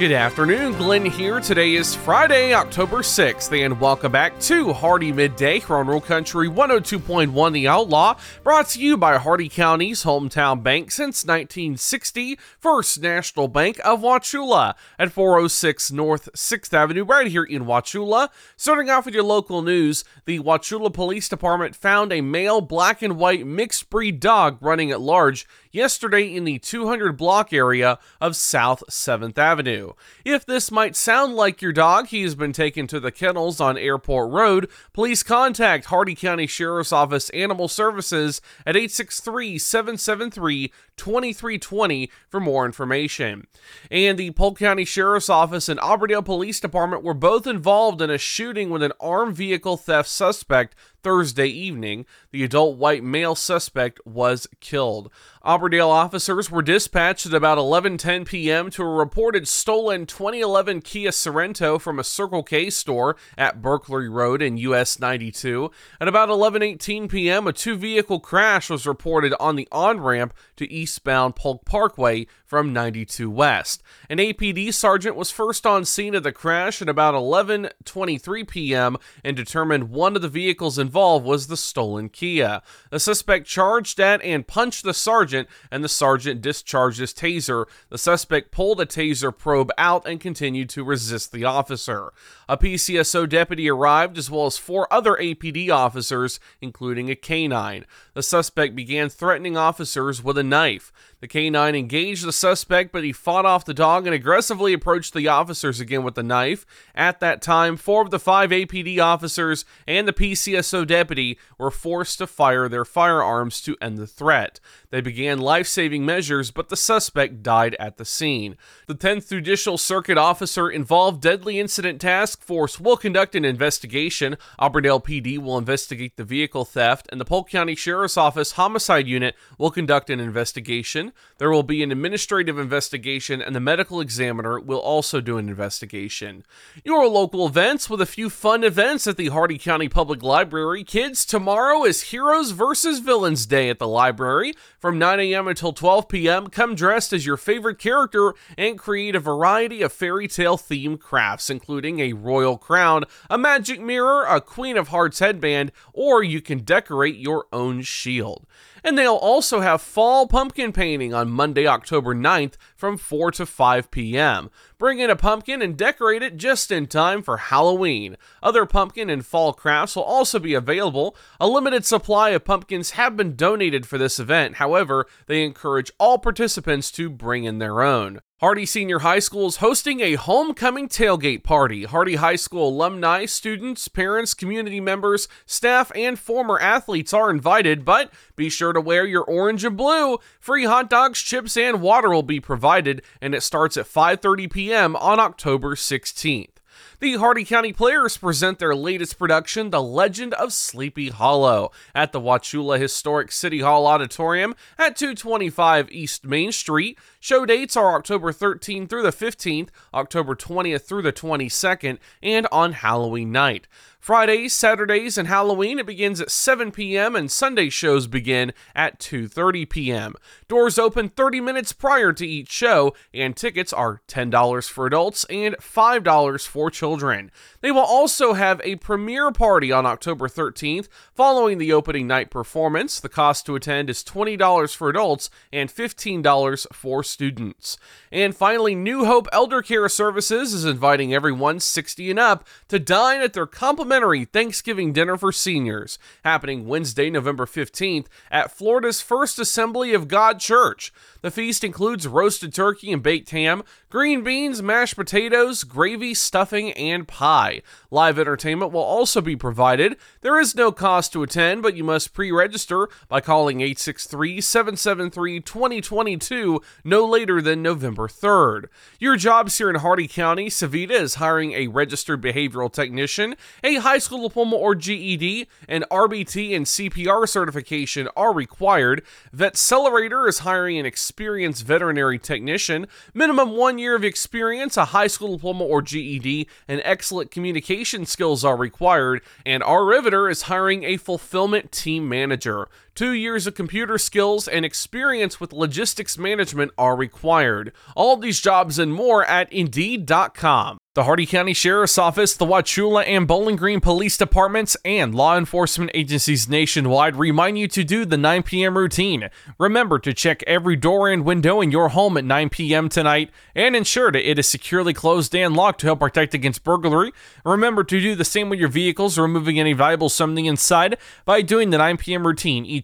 Good afternoon, Glenn here. Today is Friday, October 6th, and welcome back to Hardee Midday here on Rural Country 102.1 The Outlaw, brought to you by Hardee County's hometown bank since 1960, First National Bank of Wauchula at 406 North 6th Avenue, right here in Wauchula. Starting off with your local news, the Wauchula Police Department found a male black and white mixed breed dog running at large yesterday in the 200 block area of South 7th Avenue. If this might sound like your dog, he has been taken to the kennels on Airport Road. Please contact Hardee County Sheriff's Office Animal Services at 863 773 2320 for more information. And the Polk County Sheriff's Office and Auburndale Police Department were both involved in a shooting with an armed vehicle theft suspect Thursday evening. The adult white male suspect was killed. Auburndale officers were dispatched at about 11:10 p.m. to a reported stolen 2011 Kia Sorento from a Circle K store at Berkeley Road in US 92. At about 11:18 p.m., a two-vehicle crash was reported on the on-ramp to eastbound Polk Parkway from 92 West. An APD sergeant was first on scene of the crash at about 11:23 p.m. and determined one of the vehicles involved was the stolen Kia. The suspect charged at and punched the sergeant, and the sergeant discharged his taser. The suspect pulled a taser probe out and continued to resist the officer. A PCSO deputy arrived as well as four other APD officers, including a canine. The suspect began threatening officers with a knife. The canine engaged the suspect, but he fought off the dog and aggressively approached the officers again with the knife. At that time, four of the five APD officers and the PCSO deputy were forced to fire their firearms to end the threat. They began life saving measures, but the suspect died at the scene. The 10th Judicial Circuit officer involved Deadly Incident Task Force will conduct an investigation. Auburndale PD will investigate the vehicle theft, and the Polk County Sheriff's Office Homicide Unit will conduct an investigation. There will be an administrative investigation, and the medical examiner will also do an investigation. Your local events with a few fun events at the Hardee County Public Library. Kids, tomorrow is Heroes versus Villains Day at the library. From 9 a.m. until 12 p.m., come dressed as your favorite character and create a variety of fairy tale themed crafts, including a royal crown, a magic mirror, a Queen of Hearts headband, or you can decorate your own shield. And they'll also have fall pumpkin painting on Monday, October 9th from 4 to 5 p.m. Bring in a pumpkin and decorate it just in time for Halloween. Other pumpkin and fall crafts will also be available. A limited supply of pumpkins have been donated for this event, however, they encourage all participants to bring in their own. Hardee Senior High School is hosting a homecoming tailgate party. Hardee High School alumni, students, parents, community members, staff, and former athletes are invited, but be sure to wear your orange and blue. Free hot dogs, chips, and water will be provided, and it starts at 5:30 p.m. on October 16th. The Hardee County Players present their latest production, The Legend of Sleepy Hollow, at the Wauchula Historic City Hall Auditorium at 225 East Main Street. Show dates are October 13th through the 15th, October 20th through the 22nd, and on Halloween night. Fridays, Saturdays, and Halloween it begins at 7 p.m. and Sunday shows begin at 2:30 p.m. Doors open 30 minutes prior to each show and tickets are $10 for adults and $5 for children. They will also have a premiere party on October 13th following the opening night performance. The cost to attend is $20 for adults and $15 for students. And finally, New Hope Elder Care Services is inviting everyone 60 and up to dine at their complimentary complimentary Thanksgiving dinner for seniors, happening Wednesday, November 15th at Florida's First Assembly of God Church. The feast includes roasted turkey and baked ham, green beans, mashed potatoes, gravy, stuffing, and pie. Live entertainment will also be provided. There is no cost to attend, but you must pre register by calling 863 773 2022 no later than November 3rd. Your jobs here in Hardee County, Savita is hiring a registered behavioral technician, a high school diploma or GED, an RBT and CPR certification are required. Vetcelerator is hiring an experienced veterinary technician, minimum one year of experience, a high school diploma or GED, and excellent communication skills are required. And our Riveter is hiring a fulfillment team manager. Two years of computer skills and experience with logistics management are required. All these jobs and more at Indeed.com. The Hardee County Sheriff's Office, the Wauchula and Bowling Green Police Departments, and law enforcement agencies nationwide remind you to do the 9 p.m. routine. Remember to check every door and window in your home at 9 p.m. tonight and ensure that it is securely closed and locked to help protect against burglary. Remember to do the same with your vehicles, removing any valuables something inside by doing the 9 p.m. routine each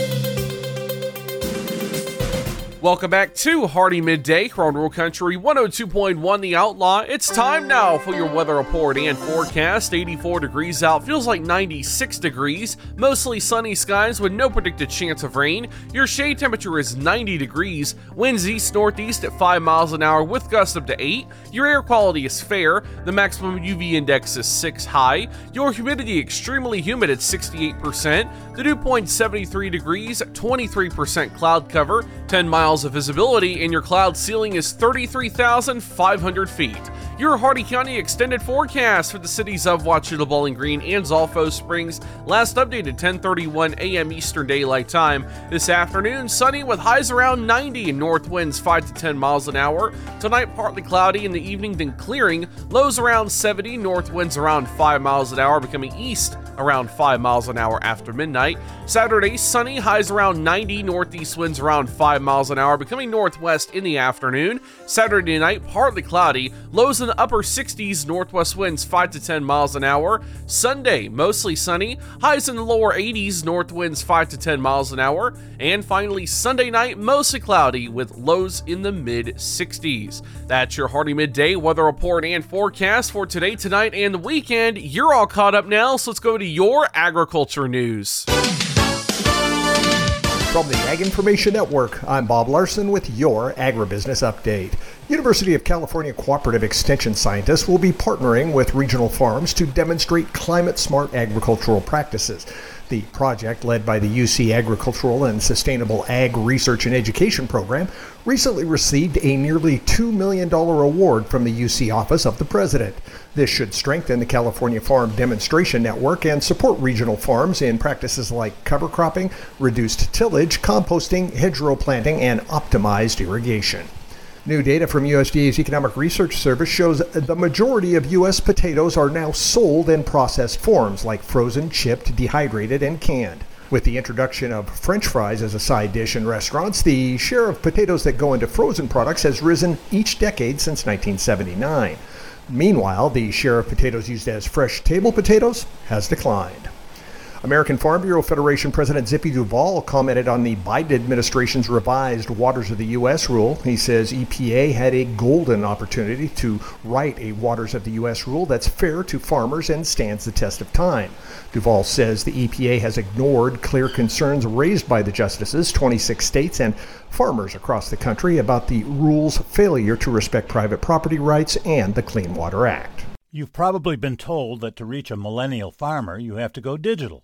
Welcome back to Hardee Midday, Crown Rural Country 102.1 The Outlaw. It's time now for your weather report and forecast. 84 degrees out, feels like 96 degrees. Mostly sunny skies with no predicted chance of rain. Your shade temperature is 90 degrees. Winds east northeast at 5 miles an hour with gusts up to 8. Your air quality is fair. The maximum UV index is 6 high. Your humidity extremely humid at 68%. The dew point 73 degrees, 23% cloud cover, 10 miles miles of visibility, and your cloud ceiling is 33,500 feet. Your Hardee County extended forecast for the cities of Wauchula, Bowling Green, and Zolfo Springs, last updated 10:31 a.m. Eastern Daylight Time. This afternoon, sunny with highs around 90 and north winds 5 to 10 miles an hour. Tonight, partly cloudy in the evening, then clearing. Lows around 70, north winds around 5 miles an hour, becoming east around 5 miles an hour after midnight. Saturday, sunny, highs around 90, northeast winds around 5 miles an hour, becoming northwest in the afternoon. Saturday night, partly cloudy, lows in the upper 60s, northwest winds 5 to 10 miles an hour. Sunday, mostly sunny, highs in the lower 80s, north winds 5 to 10 miles an hour. And finally, Sunday night, mostly cloudy with lows in the mid 60s. That's your Hardee Midday weather report and forecast for today, tonight, and the weekend. You're all caught up now, so let's go to your agriculture news. From the Ag Information Network, I'm Bob Larson with your Agribusiness Update. University of California Cooperative Extension scientists will be partnering with regional farms to demonstrate climate smart agricultural practices. The project, led by the UC Agricultural and Sustainable Ag Research and Education Program, recently received a nearly $2 million award from the UC Office of the President. This should strengthen the California Farm Demonstration Network and support regional farms in practices like cover cropping, reduced tillage, composting, hedgerow planting, and optimized irrigation. New data from USDA's Economic Research Service shows the majority of U.S. potatoes are now sold in processed forms like frozen, chipped, dehydrated, and canned. With the introduction of French fries as a side dish in restaurants, the share of potatoes that go into frozen products has risen each decade since 1979. Meanwhile, the share of potatoes used as fresh table potatoes has declined. American Farm Bureau Federation President Zippy Duval commented on the Biden administration's revised Waters of the U.S. rule. He says EPA had a golden opportunity to write a Waters of the U.S. rule that's fair to farmers and stands the test of time. Duval says the EPA has ignored clear concerns raised by the justices, 26 states, and farmers across the country about the rule's failure to respect private property rights and the Clean Water Act. You've probably been told that to reach a millennial farmer, you have to go digital.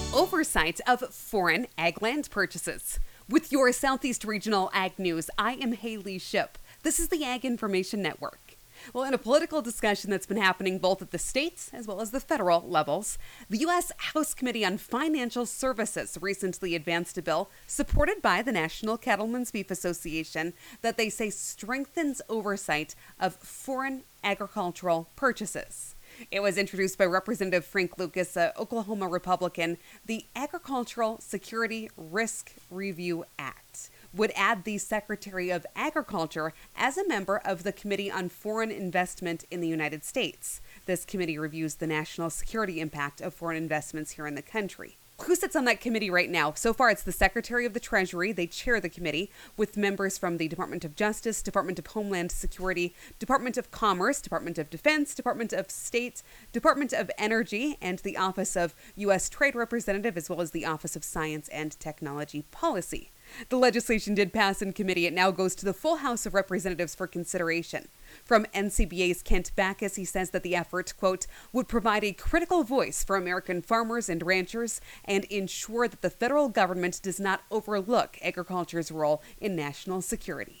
oversight of foreign ag land purchases. With your Southeast Regional Ag News, I am Haley Ship. This is the Ag Information Network. Well, in a political discussion that's been happening both at the states as well as the federal levels, the U.S. House Committee on Financial Services recently advanced a bill supported by the National Cattlemen's Beef Association that they say strengthens oversight of foreign agricultural purchases. It was introduced by Representative Frank Lucas, an Oklahoma Republican. The Agricultural Security Risk Review Act would add the Secretary of Agriculture as a member of the Committee on Foreign Investment in the United States. This committee reviews the national security impact of foreign investments here in the country. Who sits on that committee right now? So far, it's the Secretary of the Treasury. They chair the committee with members from the Department of Justice, Department of Homeland Security, Department of Commerce, Department of Defense, Department of State, Department of Energy, and the Office of U.S. Trade Representative, as well as the Office of Science and Technology Policy. The legislation did pass in committee. It now goes to the full House of Representatives for consideration. From NCBA's Kent Bacus, he says that the effort, quote, would provide a critical voice for American farmers and ranchers and ensure that the federal government does not overlook agriculture's role in national security.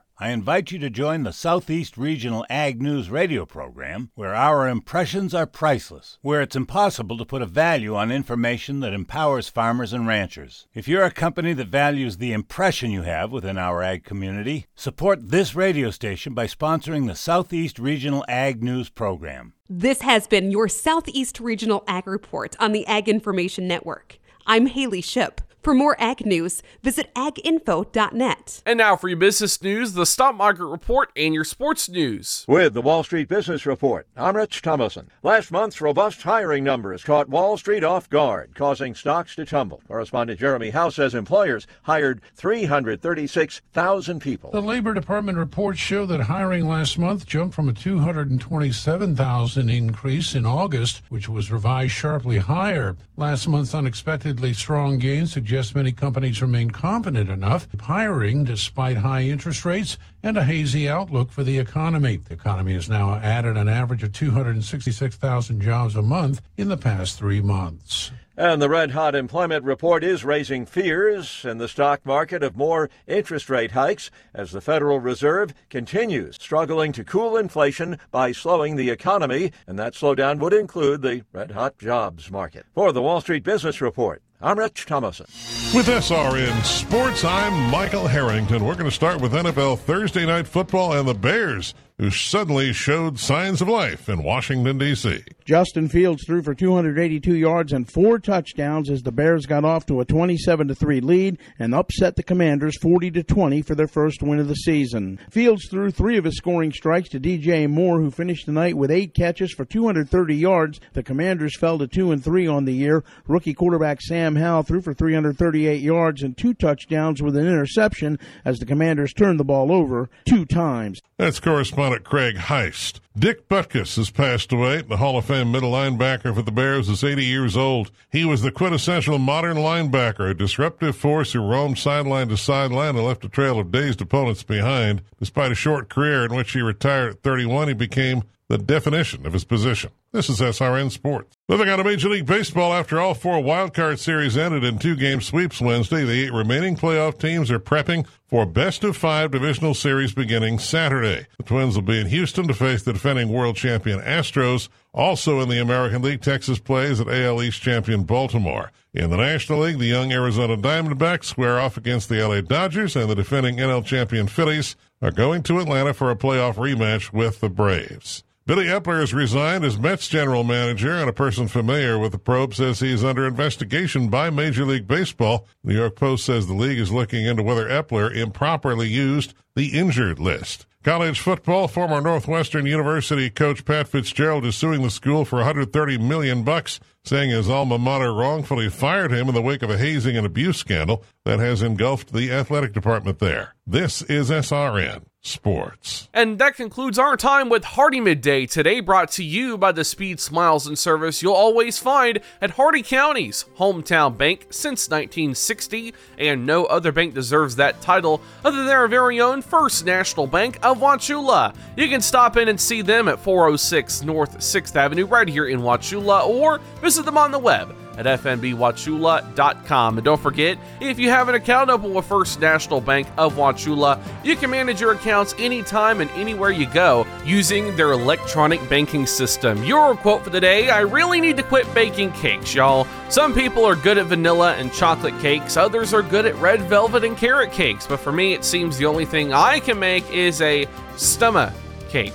I invite you to join the Southeast Regional Ag News radio program, where our impressions are priceless, where it's impossible to put a value on information that empowers farmers and ranchers. If you're a company that values the impression you have within our ag community, support this radio station by sponsoring the Southeast Regional Ag News program. This has been your Southeast Regional Ag Report on the Ag Information Network. I'm Haley Ship. For more ag news, visit aginfo.net. And now for your business news, the stock market report, and your sports news. With the Wall Street Business Report, I'm Rich Thomason. Last month's robust hiring numbers caught Wall Street off guard, causing stocks to tumble. Correspondent Jeremy House says employers hired 336,000 people. The Labor Department reports show that hiring last month jumped from a 227,000 increase in August, which was revised sharply higher. Last month's unexpectedly strong gains suggest many companies remain confident enough hiring despite high interest rates and a hazy outlook for the economy. The economy has now added an average of 266,000 jobs a month in the past three months. And the red hot employment report is raising fears in the stock market of more interest rate hikes as the Federal Reserve continues struggling to cool inflation by slowing the economy, and that slowdown would include the red hot jobs market. For the Wall Street Business Report, I'm Rich Thomason. With SRN Sports, I'm Michael Harrington. We're going to start with NFL Thursday Night Football and the Bears who suddenly showed signs of life in Washington, D.C. Justin Fields threw for 282 yards and four touchdowns as the Bears got off to a 27 3 lead and upset the Commanders 40 20 for their first win of the season. Fields threw three of his scoring strikes to DJ Moore, who finished the night with eight catches for 230 yards. The Commanders fell to 2 and 3 on the year. Rookie quarterback Sam Howell threw for 338 yards and two touchdowns with an interception as the Commanders turned the ball over two times. That's correspondent Craig Heist. Dick Butkus has passed away. The Hall of Fame middle linebacker for the Bears is 80 years old. He was the quintessential modern linebacker, a disruptive force who roamed sideline to sideline and left a trail of dazed opponents behind. Despite a short career in which he retired at 31, he became the definition of his position. This is SRN Sports. Moving on to Major League Baseball, after all four wildcard series ended in two game sweeps Wednesday, the eight remaining playoff teams are prepping for best of five divisional series beginning Saturday. The Twins will be in Houston to face the defending world champion Astros. Also in the American League, Texas plays at AL East champion Baltimore. In the National League, the young Arizona Diamondbacks square off against the LA Dodgers, and the defending NL champion Phillies are going to Atlanta for a playoff rematch with the Braves. Billy Eppler has resigned as Mets general manager, and a person familiar with the probe says he's under investigation by Major League Baseball. The New York Post says the league is looking into whether Eppler improperly used the injured list. College football, former Northwestern University coach Pat Fitzgerald is suing the school for 130 million bucks, saying his alma mater wrongfully fired him in the wake of a hazing and abuse scandal that has engulfed the athletic department there. This is SRN Sports. And that concludes our time with Hardee Midday today, brought to you by the speed, smiles, and service you'll always find at Hardee County's hometown bank since 1960, and no other bank deserves that title other than our very own First National Bank of Wauchula. You can stop in and see them at 406 North 6th Avenue right here in Wauchula, or visit them on the web at fnbwauchula.com. And don't forget, if you have an account open with First National Bank of Wauchula, you can manage your accounts anytime and anywhere you go using their electronic banking system. Your quote for the day I really need to quit baking cakes, y'all. Some people are good at vanilla and chocolate cakes, others are good at red velvet and carrot cakes, but for me, it seems the only thing I can make is a stomach cake.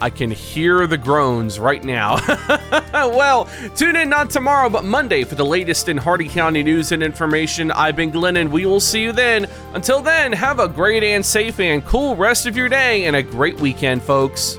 I can hear the groans right now. well, tune in not tomorrow, but Monday for the latest in Hardee County news and information. I've been Glenn, and we will see you then. Until then, have a great and safe and cool rest of your day and a great weekend, folks.